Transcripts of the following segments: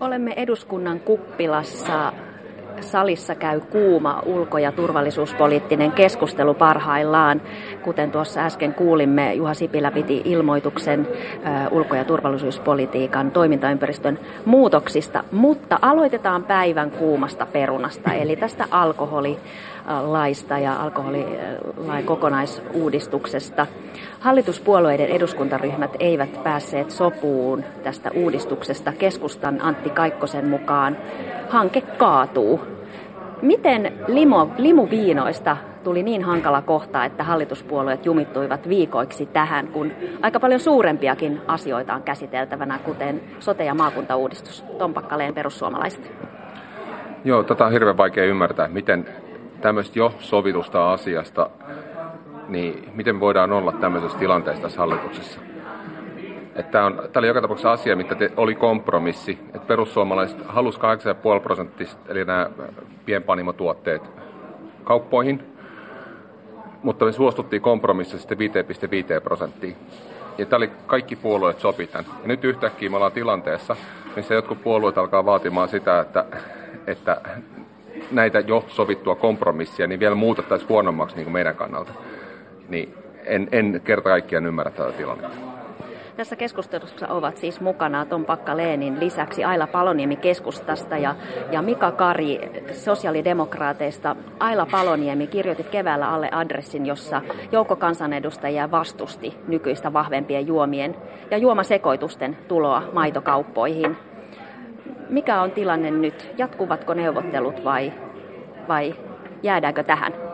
Olemme eduskunnan kuppilassa. Salissa käy kuuma ulko- ja turvallisuuspoliittinen keskustelu parhaillaan. Kuten tuossa äsken kuulimme, Juha Sipilä piti ilmoituksen ulko- ja turvallisuuspolitiikan toimintaympäristön muutoksista. Mutta aloitetaan päivän kuumasta perunasta, eli tästä alkoholilaista ja alkoholilain kokonaisuudistuksesta. Hallituspuolueiden eduskuntaryhmät eivät päässeet sopuun tästä uudistuksesta. Keskustan Antti Kaikkosen mukaan hanke kaatuu. Miten limo, limuviinoista tuli niin hankala kohta, että hallituspuolueet jumittuivat viikoiksi tähän, kun aika paljon suurempiakin asioita on käsiteltävänä, kuten sote- ja maakuntauudistus? Tom Pakkaleen perussuomalaiset. Joo, tota on hirveän vaikea ymmärtää, miten tämmöistä jo sovitusta asiasta niin miten voidaan olla tämmöisessä tilanteessa tässä hallituksessa? Tämä, on, tämä oli joka tapauksessa asia, mitä te, oli kompromissi. Että perussuomalaiset halusi 8,5 prosenttista, eli nämä pienpanimotuotteet kauppoihin, mutta me suostuttiin kompromississa 5,5 prosenttiin. Ja tämä oli kaikki puolueet sopi tämän. Ja nyt yhtäkkiä me ollaan tilanteessa, missä jotkut puolueet alkaa vaatimaan sitä, että, että näitä jo sovittua kompromissia niin vielä muutettaisiin huonommaksi niin kuin meidän kannalta niin en, en kerta kaikkiaan ymmärrä tätä tilannetta. Tässä keskustelussa ovat siis mukana Tom Pakka-Leenin lisäksi Aila Paloniemi keskustasta ja, ja Mika Kari sosiaalidemokraateista. Aila Paloniemi kirjoitit keväällä alle adressin, jossa joukko kansanedustajia vastusti nykyistä vahvempien juomien ja juomasekoitusten tuloa maitokauppoihin. Mikä on tilanne nyt? Jatkuvatko neuvottelut vai, vai jäädäänkö tähän?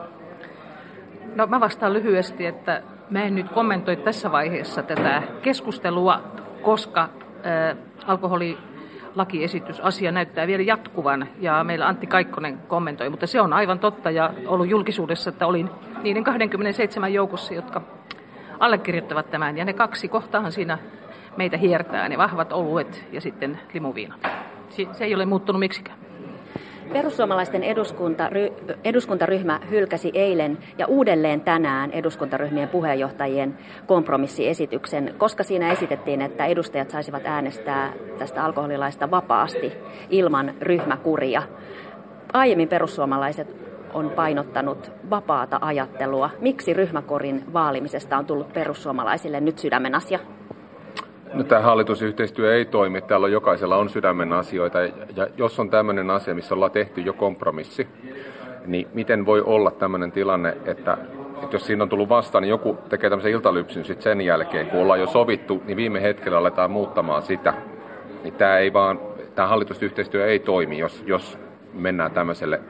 No mä vastaan lyhyesti, että mä en nyt kommentoi tässä vaiheessa tätä keskustelua, koska äh, alkoholi lakiesitys, asia näyttää vielä jatkuvan ja meillä Antti Kaikkonen kommentoi, mutta se on aivan totta ja ollut julkisuudessa, että olin niiden 27 joukossa, jotka allekirjoittavat tämän ja ne kaksi kohtahan siinä meitä hiertää, ne vahvat oluet ja sitten limuviinat. Se ei ole muuttunut miksikään. Perussuomalaisten eduskuntary, eduskuntaryhmä hylkäsi eilen ja uudelleen tänään eduskuntaryhmien puheenjohtajien kompromissiesityksen, koska siinä esitettiin, että edustajat saisivat äänestää tästä alkoholilaista vapaasti ilman ryhmäkuria. Aiemmin perussuomalaiset on painottanut vapaata ajattelua. Miksi ryhmäkorin vaalimisesta on tullut perussuomalaisille nyt sydämen asia? No, tämä hallitusyhteistyö ei toimi. Täällä jokaisella on sydämen asioita. Ja jos on tämmöinen asia, missä ollaan tehty jo kompromissi, niin miten voi olla tämmöinen tilanne, että, että jos siinä on tullut vastaan, niin joku tekee tämmöisen iltalypsyn sitten sen jälkeen, kun ollaan jo sovittu, niin viime hetkellä aletaan muuttamaan sitä. Niin tämä, ei vaan, tämä hallitusyhteistyö ei toimi, jos, jos mennään tämmöiselle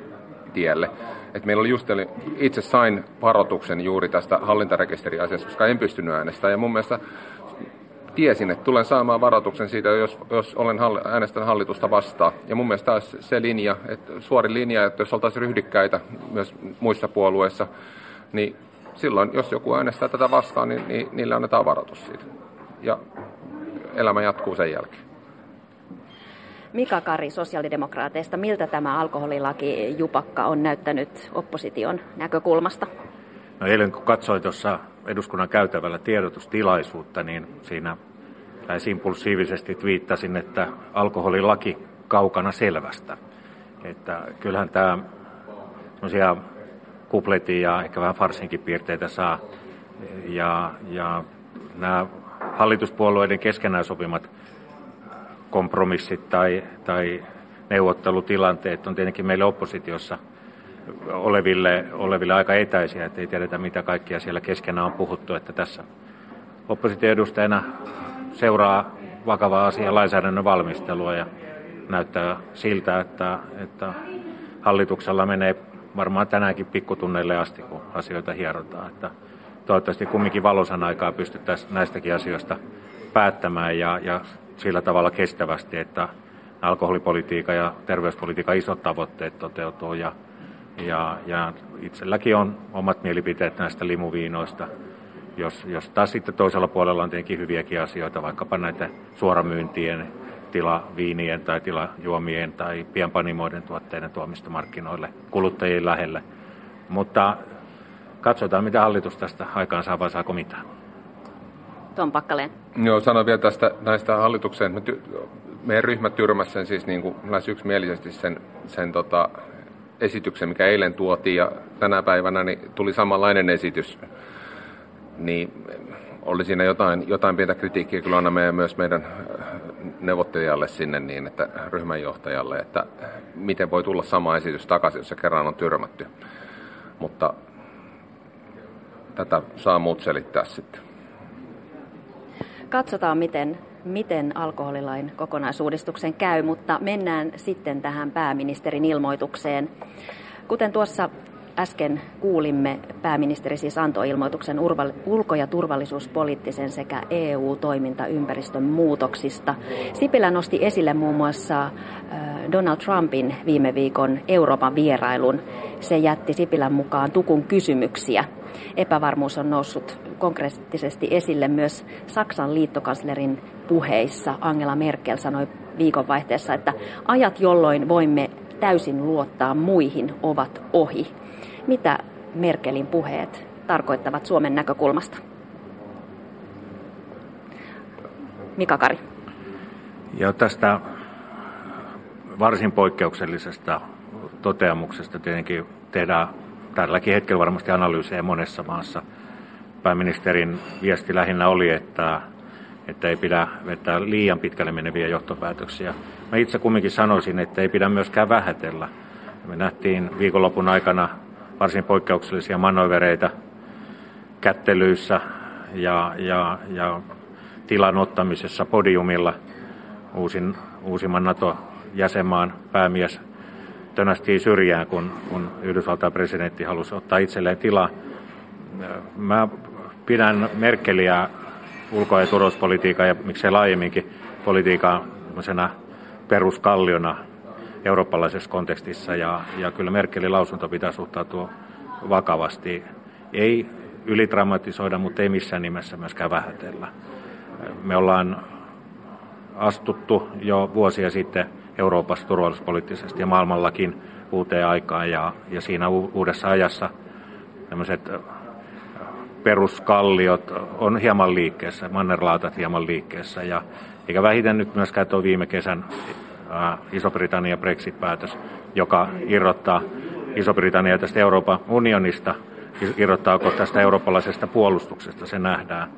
tielle. Et meillä oli just, itse sain varoituksen juuri tästä hallintarekisteriasiasta, koska en pystynyt äänestämään. Ja mun mielestä tiesin, että tulen saamaan varoituksen siitä, jos, jos olen äänestän hallitusta vastaan. Ja mun mielestä taas se linja, että suori linja, että jos oltaisiin ryhdikkäitä myös muissa puolueissa, niin silloin, jos joku äänestää tätä vastaan, niin, niin niille annetaan varoitus siitä. Ja elämä jatkuu sen jälkeen. Mika Kari sosiaalidemokraateista, miltä tämä alkoholilaki jupakka on näyttänyt opposition näkökulmasta? No eilen kun katsoin tuossa eduskunnan käytävällä tiedotustilaisuutta, niin siinä lähes impulsiivisesti viittasin, että alkoholilaki kaukana selvästä. Että kyllähän tämä semmoisia kupletin ja ehkä vähän farsinkin piirteitä saa. Ja, ja nämä hallituspuolueiden keskenään sopimat kompromissit tai, tai neuvottelutilanteet on tietenkin meille oppositiossa – oleville, oleville aika etäisiä, että ei tiedetä mitä kaikkia siellä keskenään on puhuttu, että tässä opposition edustajana seuraa vakavaa asiaa lainsäädännön valmistelua ja näyttää siltä, että, että hallituksella menee varmaan tänäänkin pikkutunneille asti, kun asioita hierotaan. Että toivottavasti kumminkin valosan aikaa pystyttäisiin näistäkin asioista päättämään ja, ja sillä tavalla kestävästi, että alkoholipolitiikan ja terveyspolitiikan isot tavoitteet toteutuu ja ja, ja itselläkin on omat mielipiteet näistä limuviinoista. Jos, jos taas sitten toisella puolella on tietenkin hyviäkin asioita, vaikkapa näitä suoramyyntien, tilaviinien tai tilajuomien tai pienpanimoiden tuotteiden tuomista markkinoille kuluttajien lähelle. Mutta katsotaan, mitä hallitus tästä aikaan saa vai saako mitään. Tom Pakkaleen. Joo, sanon vielä tästä näistä hallituksen meidän ryhmä tyrmäsi sen siis niin kuin lähes yksimielisesti sen, sen tota, esityksen, mikä eilen tuotiin ja tänä päivänä niin tuli samanlainen esitys. Niin oli siinä jotain, jotain pientä kritiikkiä kyllä annamme myös meidän äh, neuvottelijalle sinne niin, että ryhmänjohtajalle, että miten voi tulla sama esitys takaisin, jos se kerran on tyrmätty. Mutta tätä saa muut selittää sitten. Katsotaan, miten, miten alkoholilain kokonaisuudistuksen käy, mutta mennään sitten tähän pääministerin ilmoitukseen. Kuten tuossa äsken kuulimme, pääministeri siis antoi ilmoituksen ulko- ja turvallisuuspoliittisen sekä EU-toimintaympäristön muutoksista. Sipilä nosti esille muun muassa Donald Trumpin viime viikon Euroopan vierailun. Se jätti Sipilän mukaan tukun kysymyksiä. Epävarmuus on noussut konkreettisesti esille myös Saksan liittokanslerin puheissa. Angela Merkel sanoi viikonvaihteessa, että ajat, jolloin voimme täysin luottaa muihin, ovat ohi. Mitä Merkelin puheet tarkoittavat Suomen näkökulmasta? Mika Kari. Ja tästä varsin poikkeuksellisesta toteamuksesta tietenkin tehdään tälläkin hetkellä varmasti analyysejä monessa maassa. Pääministerin viesti lähinnä oli, että, että ei pidä vetää liian pitkälle meneviä johtopäätöksiä. Mä itse kumminkin sanoisin, että ei pidä myöskään vähätellä. Me nähtiin viikonlopun aikana varsin poikkeuksellisia manövereitä kättelyissä ja, ja, ja tilan ottamisessa podiumilla. Uusin, uusimman NATO-jäsenmaan päämies tönästiin syrjään, kun, kun Yhdysvaltain presidentti halusi ottaa itselleen tilaa. Mä pidän Merkeliä ulko- ja turvallisuuspolitiikan ja miksei laajemminkin politiikan peruskalliona eurooppalaisessa kontekstissa ja, ja kyllä Merkelin lausunto pitää suhtautua vakavasti. Ei ylidramatisoida, mutta ei missään nimessä myöskään vähätellä. Me ollaan astuttu jo vuosia sitten Euroopassa turvallisuuspoliittisesti ja maailmallakin uuteen aikaan ja, ja siinä uudessa ajassa tämmöiset peruskalliot on hieman liikkeessä, mannerlaatat hieman liikkeessä ja eikä vähiten nyt myöskään tuo viime kesän Iso-Britannian Brexit-päätös, joka irrottaa Iso-Britannia tästä Euroopan unionista, irrottaako tästä eurooppalaisesta puolustuksesta, se nähdään.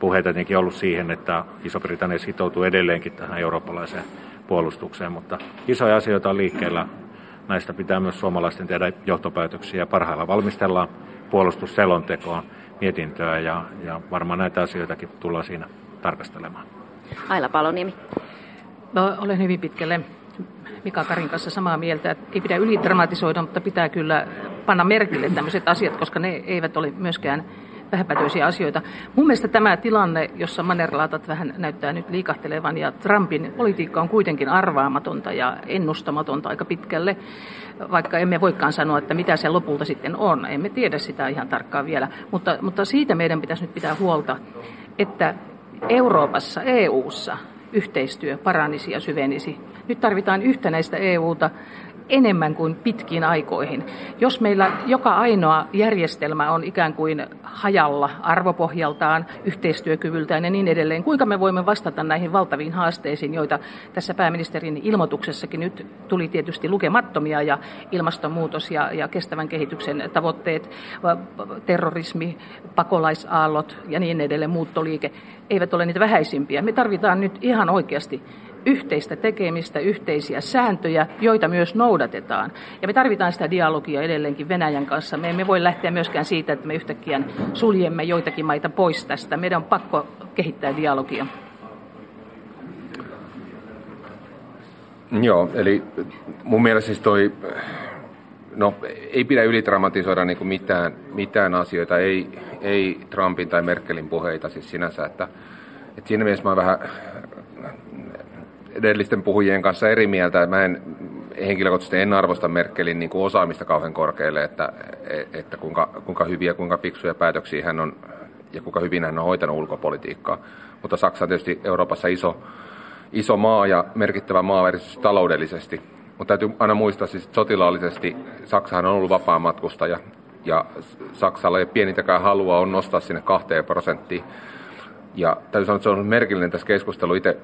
Puheet tietenkin ollut siihen, että Iso-Britannia sitoutuu edelleenkin tähän eurooppalaiseen puolustukseen, mutta isoja asioita on liikkeellä. Näistä pitää myös suomalaisten tehdä johtopäätöksiä. Parhaillaan valmistellaan puolustusselontekoa, mietintöä ja, ja varmaan näitä asioitakin tullaan siinä tarkastelemaan. Aila Paloniemi. No, olen hyvin pitkälle Mika Karin kanssa samaa mieltä, että ei pidä ylidramatisoida, mutta pitää kyllä panna merkille tämmöiset asiat, koska ne eivät ole myöskään vähäpätöisiä asioita. Mun mielestä tämä tilanne, jossa manerlaatat vähän näyttää nyt liikahtelevan ja Trumpin politiikka on kuitenkin arvaamatonta ja ennustamatonta aika pitkälle, vaikka emme voikaan sanoa, että mitä se lopulta sitten on. Emme tiedä sitä ihan tarkkaan vielä, mutta, mutta siitä meidän pitäisi nyt pitää huolta, että Euroopassa, EU:ssa yhteistyö paranisi ja syvenisi. Nyt tarvitaan yhtenäistä EUta enemmän kuin pitkiin aikoihin. Jos meillä joka ainoa järjestelmä on ikään kuin hajalla arvopohjaltaan, yhteistyökyvyltään ja niin edelleen, kuinka me voimme vastata näihin valtaviin haasteisiin, joita tässä pääministerin ilmoituksessakin nyt tuli tietysti lukemattomia ja ilmastonmuutos ja, ja kestävän kehityksen tavoitteet, terrorismi, pakolaisaallot ja niin edelleen, muuttoliike, eivät ole niitä vähäisimpiä. Me tarvitaan nyt ihan oikeasti yhteistä tekemistä, yhteisiä sääntöjä, joita myös noudatetaan. Ja me tarvitaan sitä dialogia edelleenkin Venäjän kanssa. Me emme voi lähteä myöskään siitä, että me yhtäkkiä suljemme joitakin maita pois tästä. Meidän on pakko kehittää dialogia. Joo, eli mun mielestä siis toi, no ei pidä ylidramatisoida niin mitään, mitään asioita, ei, ei Trumpin tai Merkelin puheita siis sinänsä, että, että siinä mielessä mä vähän edellisten puhujien kanssa eri mieltä. Mä en henkilökohtaisesti en arvosta Merkelin niin kuin osaamista kauhean korkealle, että, että kuinka, kuinka hyviä, kuinka piksuja päätöksiä hän on ja kuinka hyvin hän on hoitanut ulkopolitiikkaa. Mutta Saksa on tietysti Euroopassa iso, iso maa ja merkittävä maa erityisesti taloudellisesti. Mutta täytyy aina muistaa siis, että sotilaallisesti Saksahan on ollut vapaa matkustaja ja Saksalla ei pienintäkään halua on nostaa sinne kahteen prosenttiin. Ja täytyy sanoa, että se on merkillinen tässä keskustelussa. Itse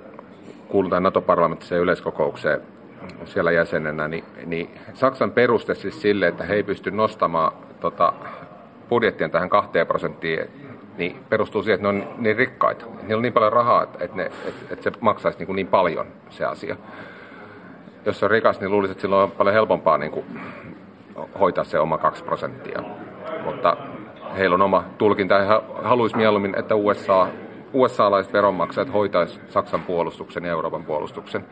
kuulun tähän NATO-parlamenttiseen yleiskokoukseen siellä jäsenenä, niin, niin Saksan peruste siis sille, että he ei pysty nostamaan tota, budjettien tähän kahteen prosenttiin, niin perustuu siihen, että ne on niin rikkaita. Niillä on niin paljon rahaa, että, ne, että, että se maksaisi niin, kuin niin paljon se asia. Jos se on rikas, niin luulisin, että silloin on paljon helpompaa niin kuin hoitaa se oma kaksi prosenttia. Mutta heillä on oma tulkinta. He haluaisi mieluummin, että USA, USA-laiset veronmaksajat hoitaisi Saksan puolustuksen ja Euroopan puolustuksen.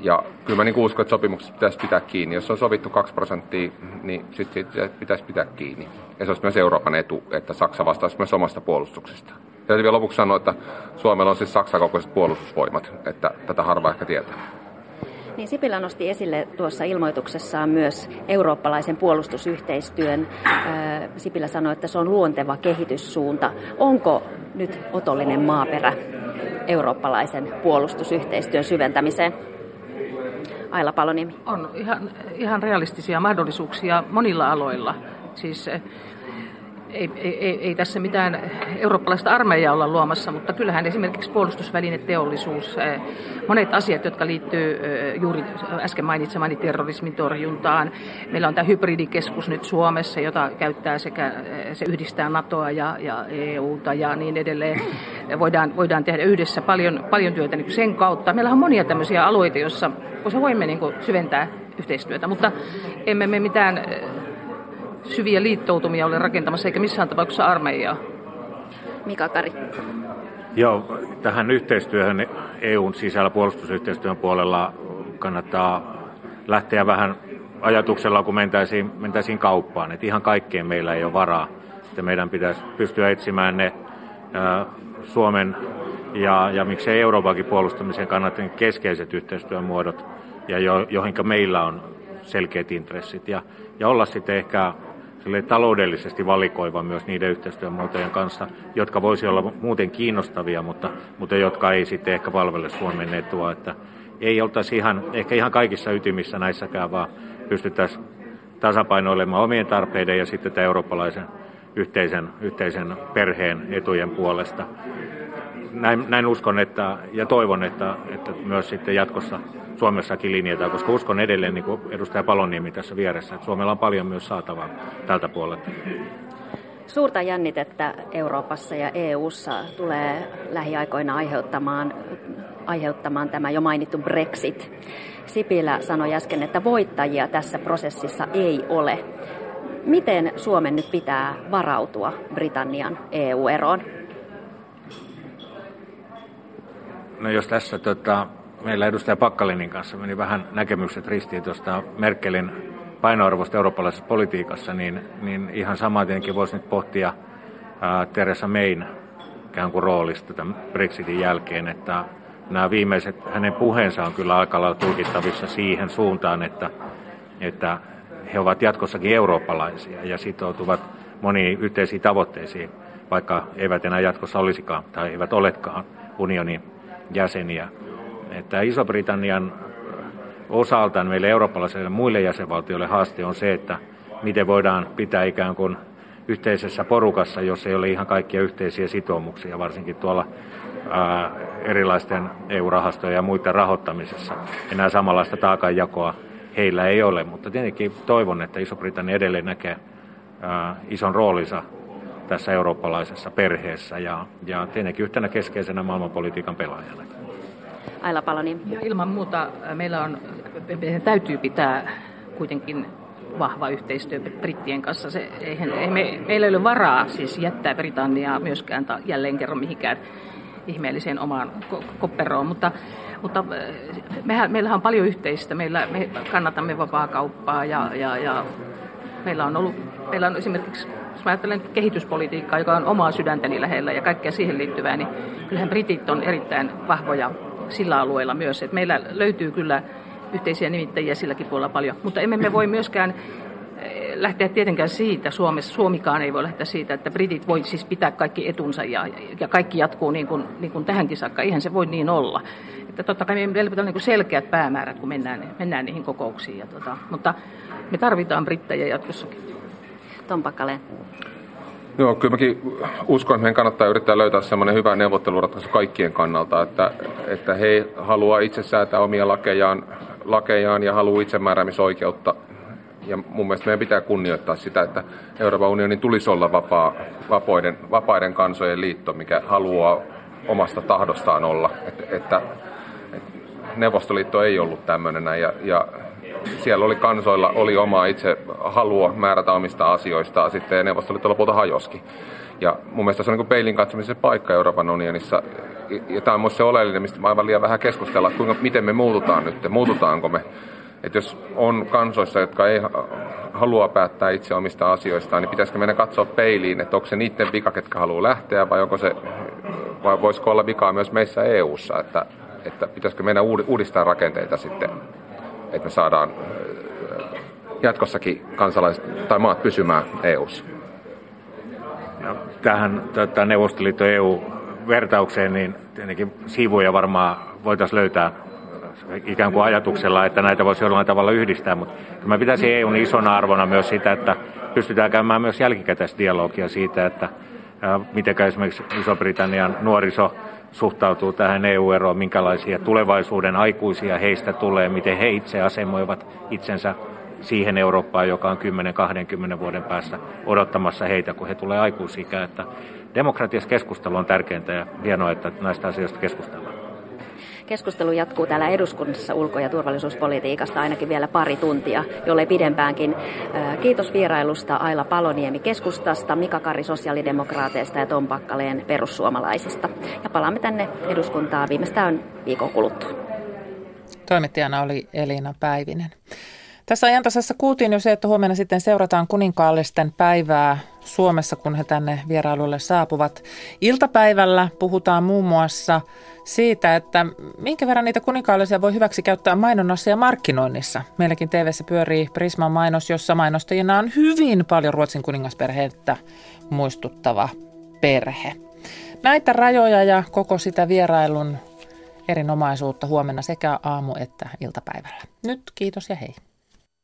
Ja kyllä mä niin uskon, että sopimuksessa pitäisi pitää kiinni. Jos on sovittu 2 prosenttia, niin sitten sit pitäisi pitää kiinni. Ja se olisi myös Euroopan etu, että Saksa vastaisi myös omasta puolustuksesta. Ja vielä lopuksi sanoa, että Suomella on siis Saksan kokoiset puolustusvoimat, että tätä harva ehkä tietää. Niin Sipilä nosti esille tuossa ilmoituksessaan myös eurooppalaisen puolustusyhteistyön. Sipilä sanoi, että se on luonteva kehityssuunta. Onko nyt otollinen maaperä eurooppalaisen puolustusyhteistyön syventämiseen? Aila Paloniemi. On ihan, ihan realistisia mahdollisuuksia monilla aloilla. Siis eh, ei, ei, ei tässä mitään eurooppalaista armeijaa olla luomassa, mutta kyllähän esimerkiksi puolustusvälineteollisuus, eh, monet asiat, jotka liittyy eh, juuri äsken mainitsemani terrorismin torjuntaan. Meillä on tämä hybridikeskus nyt Suomessa, jota käyttää sekä, se yhdistää NATOa ja, ja EUta ja niin edelleen. Voidaan, voidaan tehdä yhdessä paljon, paljon työtä niin sen kautta. Meillä on monia tämmöisiä alueita, joissa voimme niin kuin syventää yhteistyötä, mutta emme me mitään eh, syviä liittoutumia ole rakentamassa, eikä missään tapauksessa armeijaa. Mika Kari. Joo, tähän yhteistyöhön EUn sisällä puolustusyhteistyön puolella kannattaa lähteä vähän ajatuksella, kun mentäisiin, mentäisiin kauppaan. Että ihan kaikkeen meillä ei ole varaa. Että meidän pitäisi pystyä etsimään ne ää, Suomen ja, ja miksei Euroopankin puolustamisen kannalta keskeiset yhteistyömuodot, ja jo, joihinka meillä on selkeät intressit. Ja, ja olla sitten ehkä taloudellisesti valikoiva myös niiden yhteistyömuotojen kanssa, jotka voisi olla muuten kiinnostavia, mutta, mutta jotka ei sitten ehkä palvele Suomen etua. Että ei oltaisi ihan, ehkä ihan kaikissa ytimissä näissäkään, vaan pystyttäisiin tasapainoilemaan omien tarpeiden ja sitten tämän eurooppalaisen yhteisen, yhteisen perheen etujen puolesta näin, näin uskon että, ja toivon, että, että myös sitten jatkossa Suomessakin linjataan, koska uskon edelleen, niin kuin edustaja Paloniemi tässä vieressä, että Suomella on paljon myös saatavaa tältä puolelta. Suurta jännitettä Euroopassa ja EU:ssa tulee lähiaikoina aiheuttamaan, aiheuttamaan tämä jo mainittu Brexit. Sipilä sanoi äsken, että voittajia tässä prosessissa ei ole. Miten Suomen nyt pitää varautua Britannian EU-eroon? No jos tässä tota, meillä edustaja Pakkalinin kanssa meni vähän näkemykset ristiin tuosta Merkelin painoarvosta eurooppalaisessa politiikassa, niin, niin ihan samaa tietenkin voisi nyt pohtia ää, Teresa Mayn ikään kuin roolista tämän Brexitin jälkeen, että nämä viimeiset, hänen puheensa on kyllä aika lailla tulkittavissa siihen suuntaan, että, että he ovat jatkossakin eurooppalaisia ja sitoutuvat moniin yhteisiin tavoitteisiin, vaikka eivät enää jatkossa olisikaan tai eivät olekaan unionin jäseniä. Että Iso-Britannian osaltaan meille eurooppalaisille muille jäsenvaltioille haaste on se, että miten voidaan pitää ikään kuin yhteisessä porukassa, jos ei ole ihan kaikkia yhteisiä sitoumuksia, varsinkin tuolla ää, erilaisten EU-rahastojen ja muiden rahoittamisessa. Enää samanlaista taakanjakoa heillä ei ole, mutta tietenkin toivon, että Iso-Britannia edelleen näkee ää, ison roolinsa tässä eurooppalaisessa perheessä ja, ja tietenkin yhtenä keskeisenä maailmanpolitiikan pelaajana. Aila Paloni. Ja ilman muuta äh, meillä on, meidän täytyy pitää kuitenkin vahva yhteistyö Brittien kanssa. Se, eihän, ei me, meillä ei ole varaa siis jättää Britanniaa myöskään ta, jälleen kerran mihinkään ihmeelliseen omaan kopperoon, mutta, mutta äh, mehän, meillähän on paljon yhteistä. Meillä, me kannatamme vapaa kauppaa ja, ja, ja meillä on ollut, meillä on esimerkiksi jos mä ajattelen kehityspolitiikkaa, joka on omaa sydäntäni lähellä ja kaikkea siihen liittyvää, niin kyllähän britit on erittäin vahvoja sillä alueella myös. Että meillä löytyy kyllä yhteisiä nimittäjiä silläkin puolella paljon, mutta emme me voi myöskään eh, lähteä tietenkään siitä, Suomessa, Suomikaan ei voi lähteä siitä, että britit voi siis pitää kaikki etunsa ja, ja kaikki jatkuu niin kuin, niin kuin tähänkin saakka. Eihän se voi niin olla. Että totta kai meillä pitää olla niin selkeät päämäärät, kun mennään, mennään niihin kokouksiin. Ja tota, mutta me tarvitaan brittejä jatkossakin. Tom Pakkaleen. Joo, kyllä mäkin uskon, että meidän kannattaa yrittää löytää semmoinen hyvä neuvotteluratkaisu kaikkien kannalta, että, että he haluaa itse säätää omia lakejaan, lakejaan ja haluaa itsemääräämisoikeutta. Ja mun mielestä meidän pitää kunnioittaa sitä, että Euroopan unionin tulisi olla vapaa, vapaiden, vapaiden kansojen liitto, mikä haluaa omasta tahdostaan olla. Että, että, että Neuvostoliitto ei ollut tämmöinen ja, ja siellä oli kansoilla oli oma itse halua määrätä omista asioistaan, sitten Neuvostoliitto lopulta hajoski. Ja mun mielestä se on niin peilin katsomisen paikka Euroopan unionissa. Ja tämä on myös se oleellinen, mistä aivan liian vähän keskustella, kuinka, miten me muututaan nyt, muututaanko me. Että jos on kansoissa, jotka ei halua päättää itse omista asioistaan, niin pitäisikö meidän katsoa peiliin, että onko se niiden vika, ketkä haluaa lähteä, vai onko se, vai voisiko olla vikaa myös meissä EU-ssa, että, että pitäisikö meidän uudistaa rakenteita sitten että me saadaan jatkossakin kansalaiset tai maat pysymään EU-ssa. Ja tähän tota, Neuvostoliitto EU-vertaukseen, niin tietenkin siivuja varmaan voitaisiin löytää ikään kuin ajatuksella, että näitä voisi jollain tavalla yhdistää, mutta mä pitäisin EUn isona arvona myös sitä, että pystytään käymään myös jälkikäteisdialogia siitä, että miten esimerkiksi Iso-Britannian nuoriso suhtautuu tähän EU-eroon, minkälaisia tulevaisuuden aikuisia heistä tulee, miten he itse asemoivat itsensä siihen Eurooppaan, joka on 10-20 vuoden päässä odottamassa heitä, kun he tulee aikuisikään. Että demokratiassa keskustelu on tärkeintä ja hienoa, että näistä asioista keskustellaan. Keskustelu jatkuu täällä eduskunnassa ulko- ja turvallisuuspolitiikasta ainakin vielä pari tuntia, jollei pidempäänkin. Kiitos vierailusta Aila Paloniemi keskustasta, Mika Kari sosiaalidemokraateista ja Tom Pakkaleen perussuomalaisista. Ja palaamme tänne eduskuntaan viimeistään viikon kuluttua. Toimittajana oli Elina Päivinen. Tässä ajantasassa kuultiin jo se, että huomenna sitten seurataan kuninkaallisten päivää Suomessa, kun he tänne vierailulle saapuvat. Iltapäivällä puhutaan muun muassa siitä, että minkä verran niitä kuninkaallisia voi hyväksi käyttää mainonnassa ja markkinoinnissa. Meilläkin tv pyörii Prisman mainos, jossa mainostajina on hyvin paljon Ruotsin kuningasperheettä muistuttava perhe. Näitä rajoja ja koko sitä vierailun erinomaisuutta huomenna sekä aamu- että iltapäivällä. Nyt kiitos ja hei.